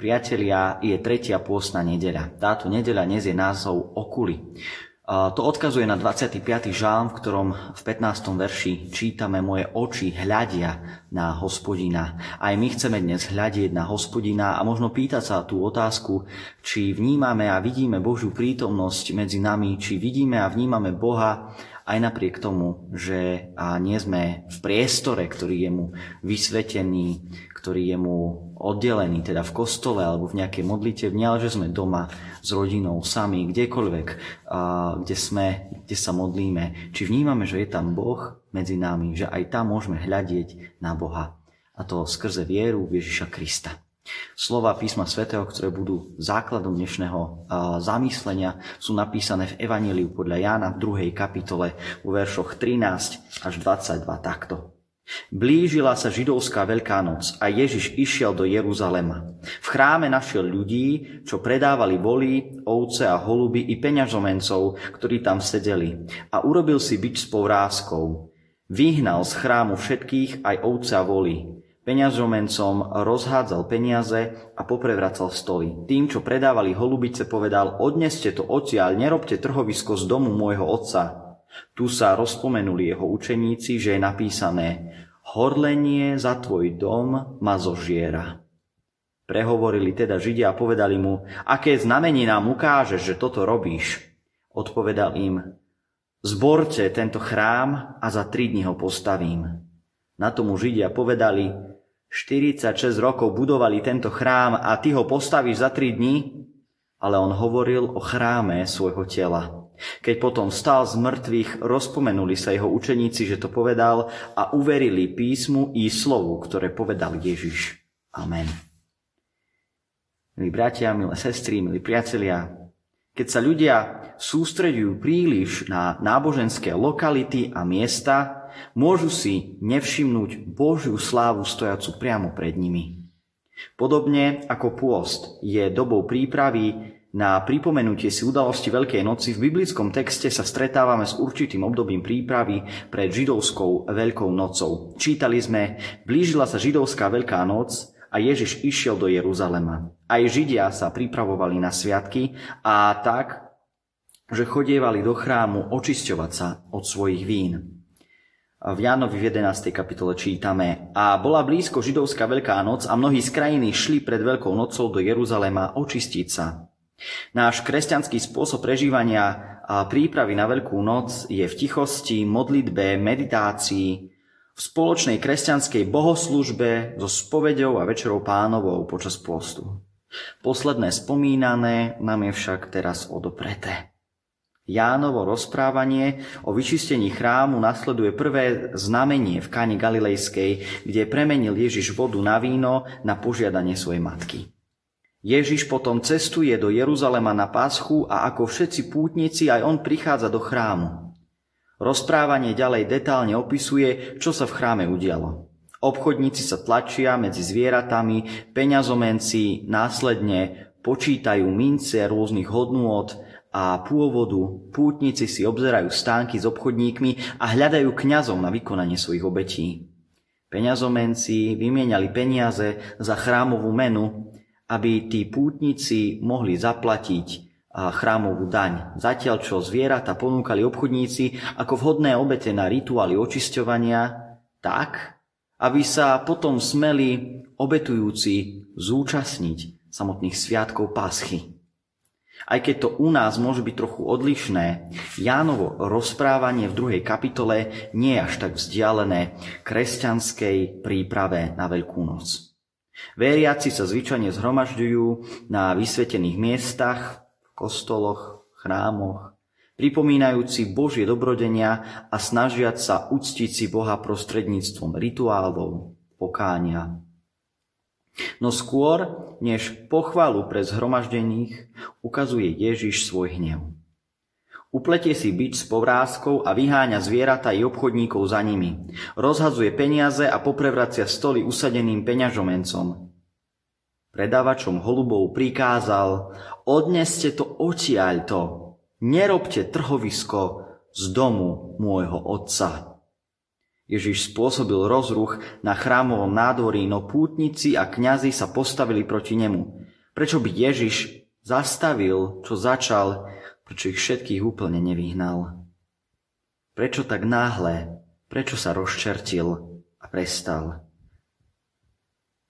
Priatelia, je tretia pôstna nedeľa. Táto nedeľa dnes je názov Okuly. To odkazuje na 25. žálm, v ktorom v 15. verši čítame Moje oči hľadia na hospodina. Aj my chceme dnes hľadieť na hospodina a možno pýtať sa tú otázku, či vnímame a vidíme Božiu prítomnosť medzi nami, či vidíme a vnímame Boha aj napriek tomu, že nie sme v priestore, ktorý je mu vysvetený, ktorý je mu oddelený, teda v kostole alebo v nejakej modlitevni, ale že sme doma s rodinou, sami, kdekoľvek, kde sme, kde sa modlíme. Či vnímame, že je tam Boh medzi nami, že aj tam môžeme hľadieť na Boha. A to skrze vieru v Ježiša Krista. Slova písma svätého, ktoré budú základom dnešného zamyslenia, sú napísané v Evaníliu podľa Jána v 2. kapitole u veršoch 13 až 22 takto. Blížila sa židovská veľká noc a Ježiš išiel do Jeruzalema. V chráme našiel ľudí, čo predávali voly, ovce a holuby i peňažomencov, ktorí tam sedeli a urobil si byč s povrázkou. Vyhnal z chrámu všetkých aj ovce a voly Peňažomencom rozhádzal peniaze a poprevracal stoly. Tým, čo predávali holubice, povedal, odneste to odtiaľ, nerobte trhovisko z domu môjho otca. Tu sa rozpomenuli jeho učeníci, že je napísané, horlenie za tvoj dom ma zožiera. Prehovorili teda Židia a povedali mu, aké znamenie nám ukážeš, že toto robíš. Odpovedal im, zborte tento chrám a za tri dní ho postavím. Na tomu Židia povedali, 46 rokov budovali tento chrám a ty ho postavíš za 3 dní? Ale on hovoril o chráme svojho tela. Keď potom stal z mŕtvych, rozpomenuli sa jeho učeníci, že to povedal a uverili písmu i slovu, ktoré povedal Ježiš. Amen. Milí bratia, milé sestry, milí priatelia, keď sa ľudia sústredujú príliš na náboženské lokality a miesta, môžu si nevšimnúť Božiu slávu stojacu priamo pred nimi. Podobne ako pôst je dobou prípravy na pripomenutie si udalosti Veľkej noci, v biblickom texte sa stretávame s určitým obdobím prípravy pred židovskou Veľkou nocou. Čítali sme, blížila sa židovská Veľká noc a Ježiš išiel do Jeruzalema. Aj Židia sa pripravovali na sviatky a tak, že chodievali do chrámu očisťovať sa od svojich vín. V Jánovi v 11. kapitole čítame A bola blízko židovská veľká noc a mnohí z krajiny šli pred veľkou nocou do Jeruzalema očistiť sa. Náš kresťanský spôsob prežívania a prípravy na veľkú noc je v tichosti, modlitbe, meditácii, v spoločnej kresťanskej bohoslužbe so spovedou a večerou pánovou počas postu. Posledné spomínané nám je však teraz odopreté. Jánovo rozprávanie o vyčistení chrámu nasleduje prvé znamenie v káne Galilejskej, kde premenil Ježiš vodu na víno na požiadanie svojej matky. Ježiš potom cestuje do Jeruzalema na páschu a ako všetci pútnici aj on prichádza do chrámu. Rozprávanie ďalej detálne opisuje, čo sa v chráme udialo. Obchodníci sa tlačia medzi zvieratami, peňazomenci následne počítajú mince rôznych hodnôt, a pôvodu pútnici si obzerajú stánky s obchodníkmi a hľadajú kňazov na vykonanie svojich obetí. Peňazomenci vymieniali peniaze za chrámovú menu, aby tí pútnici mohli zaplatiť chrámovú daň. Zatiaľ, čo zvieratá ponúkali obchodníci ako vhodné obete na rituály očisťovania, tak, aby sa potom smeli obetujúci zúčastniť samotných sviatkov Paschy. Aj keď to u nás môže byť trochu odlišné, Jánovo rozprávanie v druhej kapitole nie je až tak vzdialené kresťanskej príprave na Veľkú noc. Veriaci sa zvyčajne zhromažďujú na vysvetených miestach, v kostoloch, chrámoch, pripomínajúci Božie dobrodenia a snažiať sa uctiť si Boha prostredníctvom rituálov, pokánia, No skôr, než pochvalu pre zhromaždených, ukazuje Ježiš svoj hnev. Upletie si byč s povrázkou a vyháňa zvieratá i obchodníkov za nimi. Rozhadzuje peniaze a poprevracia stoly usadeným peňažomencom. Predávačom holubov prikázal, odneste to odtiaľto, nerobte trhovisko z domu môjho otca. Ježiš spôsobil rozruch na chrámovom nádvorí, no pútnici a kňazi sa postavili proti nemu. Prečo by Ježiš zastavil, čo začal, prečo ich všetkých úplne nevyhnal? Prečo tak náhle? Prečo sa rozčertil a prestal?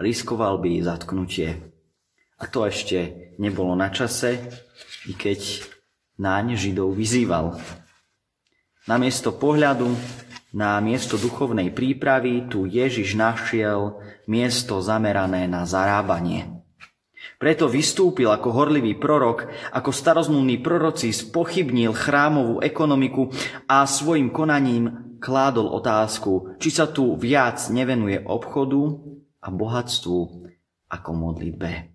Riskoval by zatknutie. A to ešte nebolo na čase, i keď náň Židov vyzýval. Namiesto pohľadu na miesto duchovnej prípravy tu Ježiš našiel miesto zamerané na zarábanie. Preto vystúpil ako horlivý prorok, ako starozmluvní proroci spochybnil chrámovú ekonomiku a svojim konaním kládol otázku, či sa tu viac nevenuje obchodu a bohatstvu ako modlitbe.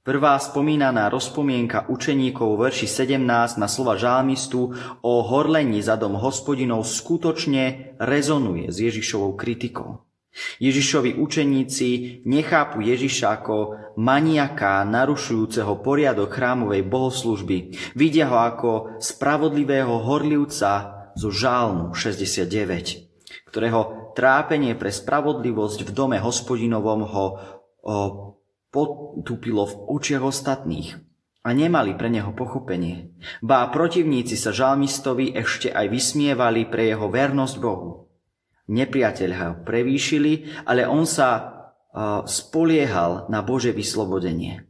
Prvá spomínaná rozpomienka učeníkov verši 17 na slova žálmistu o horlení za dom hospodinov skutočne rezonuje s Ježišovou kritikou. Ježišovi učeníci nechápu Ježiša ako maniaka narušujúceho poriadok chrámovej bohoslužby. Vidia ho ako spravodlivého horlivca zo žálmu 69, ktorého trápenie pre spravodlivosť v dome hospodinovom ho potúpilo v očiach ostatných a nemali pre neho pochopenie. Bá protivníci sa žalmistovi ešte aj vysmievali pre jeho vernosť Bohu. Nepriateľ ho prevýšili, ale on sa spoliehal na Bože vyslobodenie.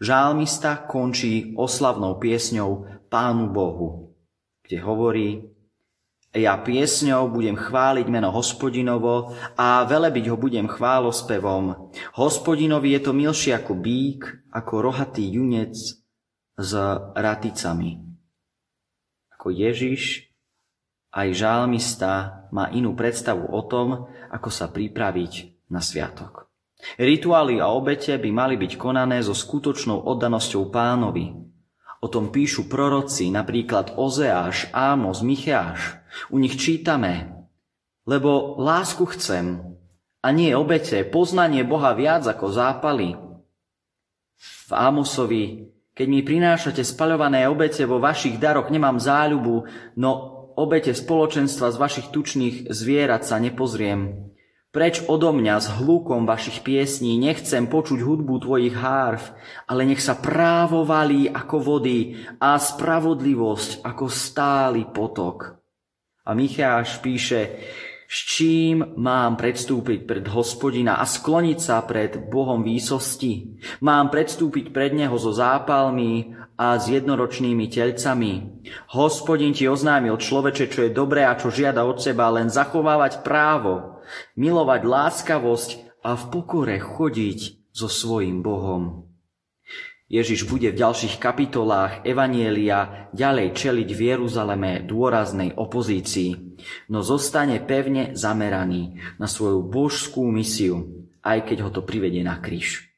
Žálmista končí oslavnou piesňou Pánu Bohu, kde hovorí ja piesňou budem chváliť meno hospodinovo a velebiť ho budem chválospevom. Hospodinovi je to milšie ako bík, ako rohatý junec s raticami. Ako Ježiš, aj žálmista má inú predstavu o tom, ako sa pripraviť na sviatok. Rituály a obete by mali byť konané so skutočnou oddanosťou pánovi. O tom píšu proroci, napríklad Ozeáš, Ámos, Micheáš. U nich čítame, lebo lásku chcem a nie obete, poznanie Boha viac ako zápaly. V Ámosovi, keď mi prinášate spaľované obete vo vašich daroch, nemám záľubu, no obete spoločenstva z vašich tučných zvierat sa nepozriem. Preč odo mňa s hlukom vašich piesní nechcem počuť hudbu tvojich hárv, ale nech sa právo valí ako vody a spravodlivosť ako stály potok. A Micháš píše, s čím mám predstúpiť pred hospodina a skloniť sa pred Bohom výsosti? Mám predstúpiť pred Neho so zápalmi a s jednoročnými telcami. Hospodin ti oznámil človeče, čo je dobré a čo žiada od seba, len zachovávať právo, milovať láskavosť a v pokore chodiť so svojim Bohom. Ježiš bude v ďalších kapitolách Evanielia ďalej čeliť v Jeruzaleme dôraznej opozícii, no zostane pevne zameraný na svoju božskú misiu, aj keď ho to privedie na kríž.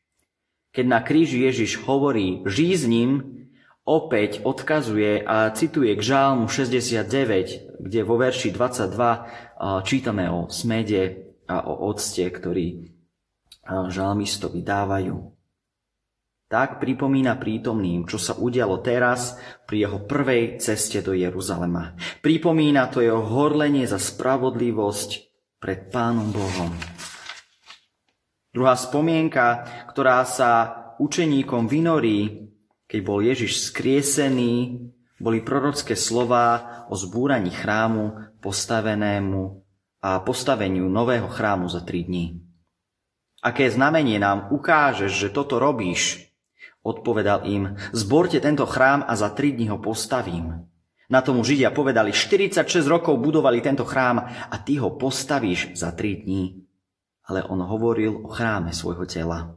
Keď na kríži Ježiš hovorí s ním, opäť odkazuje a cituje k žálmu 69, kde vo verši 22 čítame o smede a o octe, ktorý žalmistovi dávajú tak pripomína prítomným, čo sa udialo teraz pri jeho prvej ceste do Jeruzalema. Pripomína to jeho horlenie za spravodlivosť pred Pánom Bohom. Druhá spomienka, ktorá sa učeníkom vynorí, keď bol Ježiš skriesený, boli prorocké slova o zbúraní chrámu postavenému a postaveniu nového chrámu za tri dní. Aké znamenie nám ukážeš, že toto robíš, Odpovedal im, zborte tento chrám a za tri dní ho postavím. Na tomu Židia povedali, 46 rokov budovali tento chrám a ty ho postavíš za tri dní. Ale on hovoril o chráme svojho tela.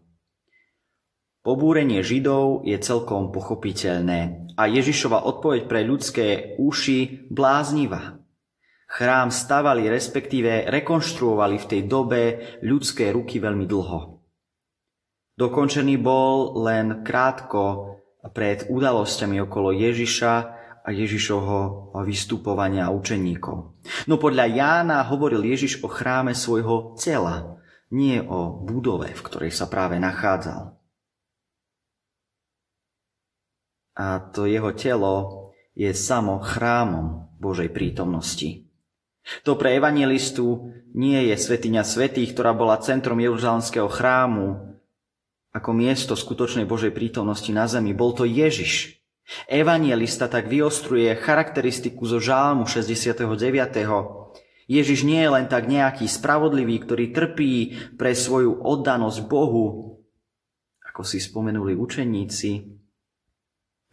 Pobúrenie Židov je celkom pochopiteľné a Ježišova odpoveď pre ľudské uši bláznivá. Chrám stavali, respektíve rekonštruovali v tej dobe ľudské ruky veľmi dlho. Dokončený bol len krátko pred udalosťami okolo Ježiša a Ježišovho vystupovania učeníkov. No podľa Jána hovoril Ježiš o chráme svojho tela, nie o budove, v ktorej sa práve nachádzal. A to jeho telo je samo chrámom Božej prítomnosti. To pre evangelistu nie je svetiňa svetých, ktorá bola centrom Jeruzalemského chrámu, ako miesto skutočnej Božej prítomnosti na zemi. Bol to Ježiš. Evangelista tak vyostruje charakteristiku zo žálmu 69. Ježiš nie je len tak nejaký spravodlivý, ktorý trpí pre svoju oddanosť Bohu, ako si spomenuli učeníci,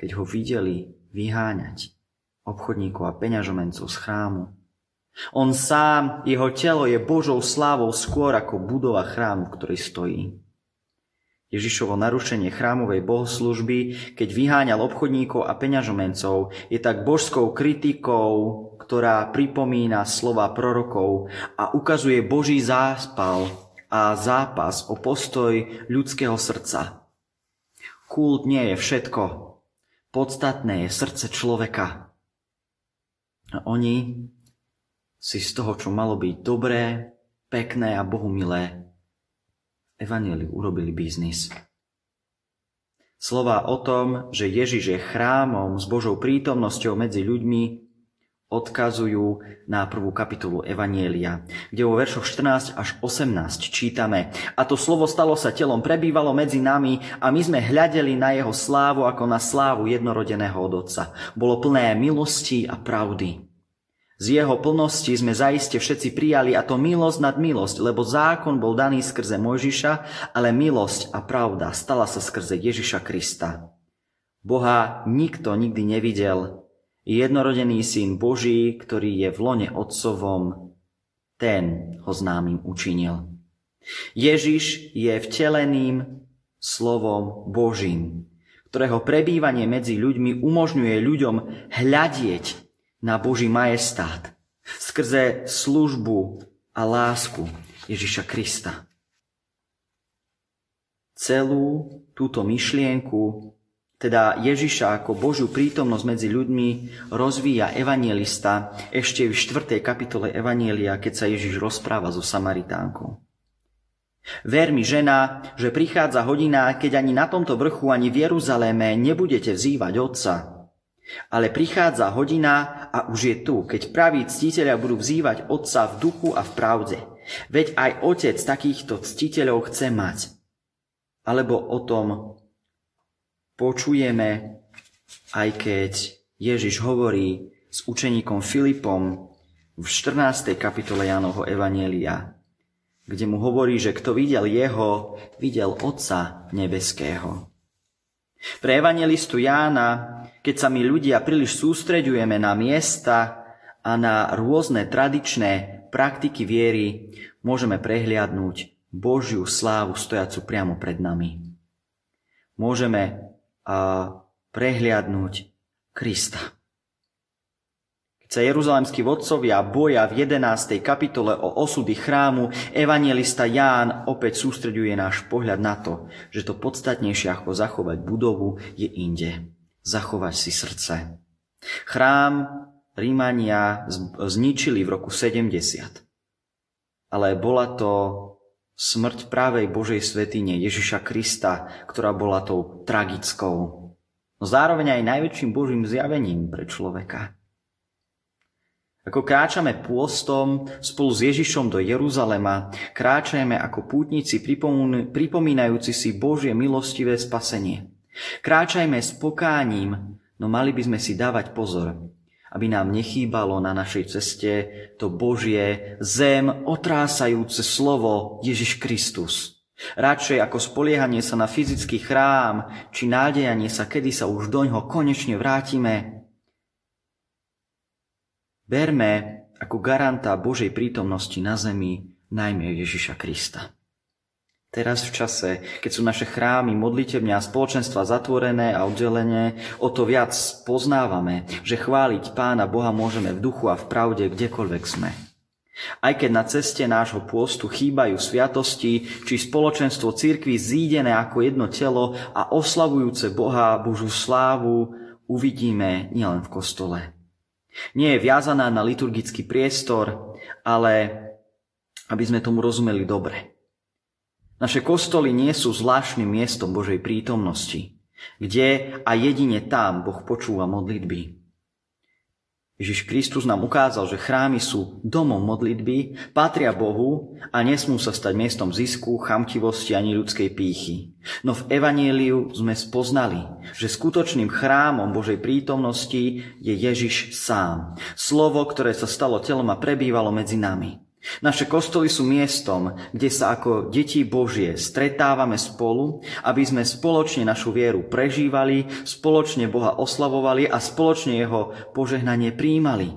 keď ho videli vyháňať obchodníkov a peňažomencov z chrámu. On sám, jeho telo je Božou slávou skôr ako budova chrámu, v ktorej stojí. Ježišovo narušenie chrámovej bohoslužby, keď vyháňal obchodníkov a peňažomencov, je tak božskou kritikou, ktorá pripomína slova prorokov a ukazuje Boží záspal a zápas o postoj ľudského srdca. Kult nie je všetko. Podstatné je srdce človeka. A oni si z toho, čo malo byť dobré, pekné a Bohu milé, Evangeliu urobili biznis. Slova o tom, že Ježiš je chrámom s Božou prítomnosťou medzi ľuďmi, odkazujú na prvú kapitolu Evanielia, kde vo veršoch 14 až 18 čítame A to slovo stalo sa telom, prebývalo medzi nami a my sme hľadeli na jeho slávu ako na slávu jednorodeného od Otca. Bolo plné milosti a pravdy. Z jeho plnosti sme zaiste všetci prijali a to milosť nad milosť, lebo zákon bol daný skrze Mojžiša, ale milosť a pravda stala sa skrze Ježiša Krista. Boha nikto nikdy nevidel. Jednorodený syn Boží, ktorý je v lone Otcovom, ten ho známym učinil. Ježiš je vteleným slovom Božím, ktorého prebývanie medzi ľuďmi umožňuje ľuďom hľadieť na Boží majestát skrze službu a lásku Ježiša Krista. Celú túto myšlienku, teda Ježiša ako Božiu prítomnosť medzi ľuďmi, rozvíja evangelista ešte v 4. kapitole Evanielia, keď sa Ježiš rozpráva so Samaritánkou. Ver mi, žena, že prichádza hodina, keď ani na tomto vrchu, ani v Jeruzaléme nebudete vzývať Otca, ale prichádza hodina a už je tu, keď praví ctiteľia budú vzývať Otca v duchu a v pravde. Veď aj Otec takýchto ctiteľov chce mať. Alebo o tom počujeme, aj keď Ježiš hovorí s učeníkom Filipom v 14. kapitole Jánovho Evanielia, kde mu hovorí, že kto videl jeho, videl Otca nebeského. Pre evangelistu Jána keď sa my ľudia príliš sústreďujeme na miesta a na rôzne tradičné praktiky viery, môžeme prehliadnúť Božiu slávu stojacu priamo pred nami. Môžeme a, prehliadnúť Krista. Keď sa jeruzalemskí vodcovia boja v 11. kapitole o osudy chrámu, evangelista Ján opäť sústreďuje náš pohľad na to, že to podstatnejšie ako zachovať budovu je inde zachovať si srdce. Chrám Rímania zničili v roku 70. Ale bola to smrť právej Božej svetine Ježiša Krista, ktorá bola tou tragickou. No zároveň aj najväčším Božím zjavením pre človeka. Ako kráčame pôstom spolu s Ježišom do Jeruzalema, kráčajme ako pútnici pripomínajúci si Božie milostivé spasenie. Kráčajme s pokáním, no mali by sme si dávať pozor, aby nám nechýbalo na našej ceste to Božie, zem otrásajúce slovo Ježiš Kristus. Radšej ako spoliehanie sa na fyzický chrám, či nádejanie sa, kedy sa už doňho konečne vrátime. Berme ako garanta Božej prítomnosti na zemi najmä Ježiša Krista. Teraz v čase, keď sú naše chrámy, modlitebne a spoločenstva zatvorené a oddelené, o to viac poznávame, že chváliť Pána Boha môžeme v duchu a v pravde kdekoľvek sme. Aj keď na ceste nášho pôstu chýbajú sviatosti, či spoločenstvo církvy zídené ako jedno telo a oslavujúce Boha, Božú slávu, uvidíme nielen v kostole. Nie je viazaná na liturgický priestor, ale aby sme tomu rozumeli dobre. Naše kostoly nie sú zvláštnym miestom Božej prítomnosti, kde a jedine tam Boh počúva modlitby. Ježiš Kristus nám ukázal, že chrámy sú domom modlitby, patria Bohu a nesmú sa stať miestom zisku, chamtivosti ani ľudskej pýchy. No v Evanieliu sme spoznali, že skutočným chrámom Božej prítomnosti je Ježiš sám. Slovo, ktoré sa stalo telom a prebývalo medzi nami. Naše kostoly sú miestom, kde sa ako deti Božie stretávame spolu, aby sme spoločne našu vieru prežívali, spoločne Boha oslavovali a spoločne Jeho požehnanie príjmali.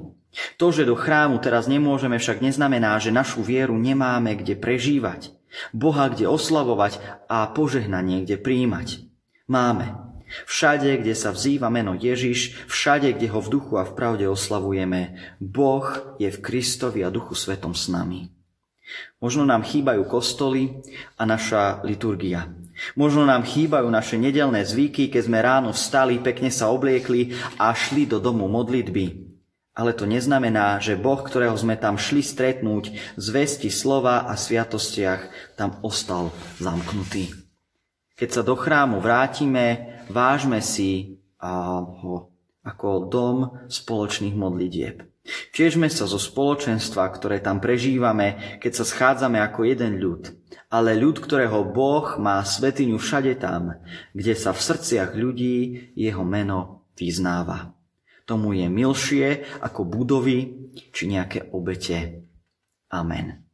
To, že do chrámu teraz nemôžeme, však neznamená, že našu vieru nemáme kde prežívať, Boha kde oslavovať a požehnanie kde príjmať. Máme. Všade, kde sa vzýva meno Ježiš, všade, kde ho v duchu a v pravde oslavujeme, Boh je v Kristovi a duchu svetom s nami. Možno nám chýbajú kostoly a naša liturgia. Možno nám chýbajú naše nedelné zvyky, keď sme ráno vstali, pekne sa obliekli a šli do domu modlitby. Ale to neznamená, že Boh, ktorého sme tam šli stretnúť, zvesti slova a sviatostiach, tam ostal zamknutý. Keď sa do chrámu vrátime, vážme si ho ako dom spoločných modlitieb. Čiežme sa zo spoločenstva, ktoré tam prežívame, keď sa schádzame ako jeden ľud, ale ľud, ktorého Boh má svetiňu všade tam, kde sa v srdciach ľudí jeho meno vyznáva. Tomu je milšie ako budovy či nejaké obete. Amen.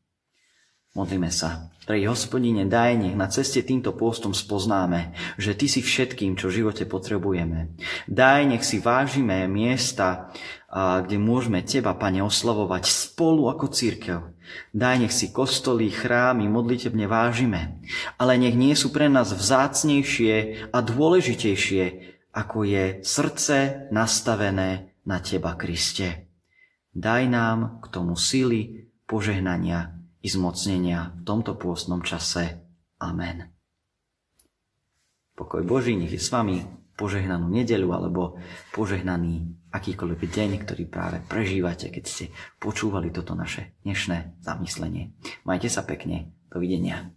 Modlíme sa. Drahý hospodine, daj nech na ceste týmto pôstom spoznáme, že Ty si všetkým, čo v živote potrebujeme. Daj nech si vážime miesta, kde môžeme Teba, Pane, oslavovať spolu ako církev. Daj nech si kostoly, chrámy, modlitebne vážime, ale nech nie sú pre nás vzácnejšie a dôležitejšie, ako je srdce nastavené na Teba, Kriste. Daj nám k tomu sily, požehnania i zmocnenia v tomto pôstnom čase. Amen. Pokoj Boží nech je s vami požehnanú nedelu alebo požehnaný akýkoľvek deň, ktorý práve prežívate, keď ste počúvali toto naše dnešné zamyslenie. Majte sa pekne. Dovidenia.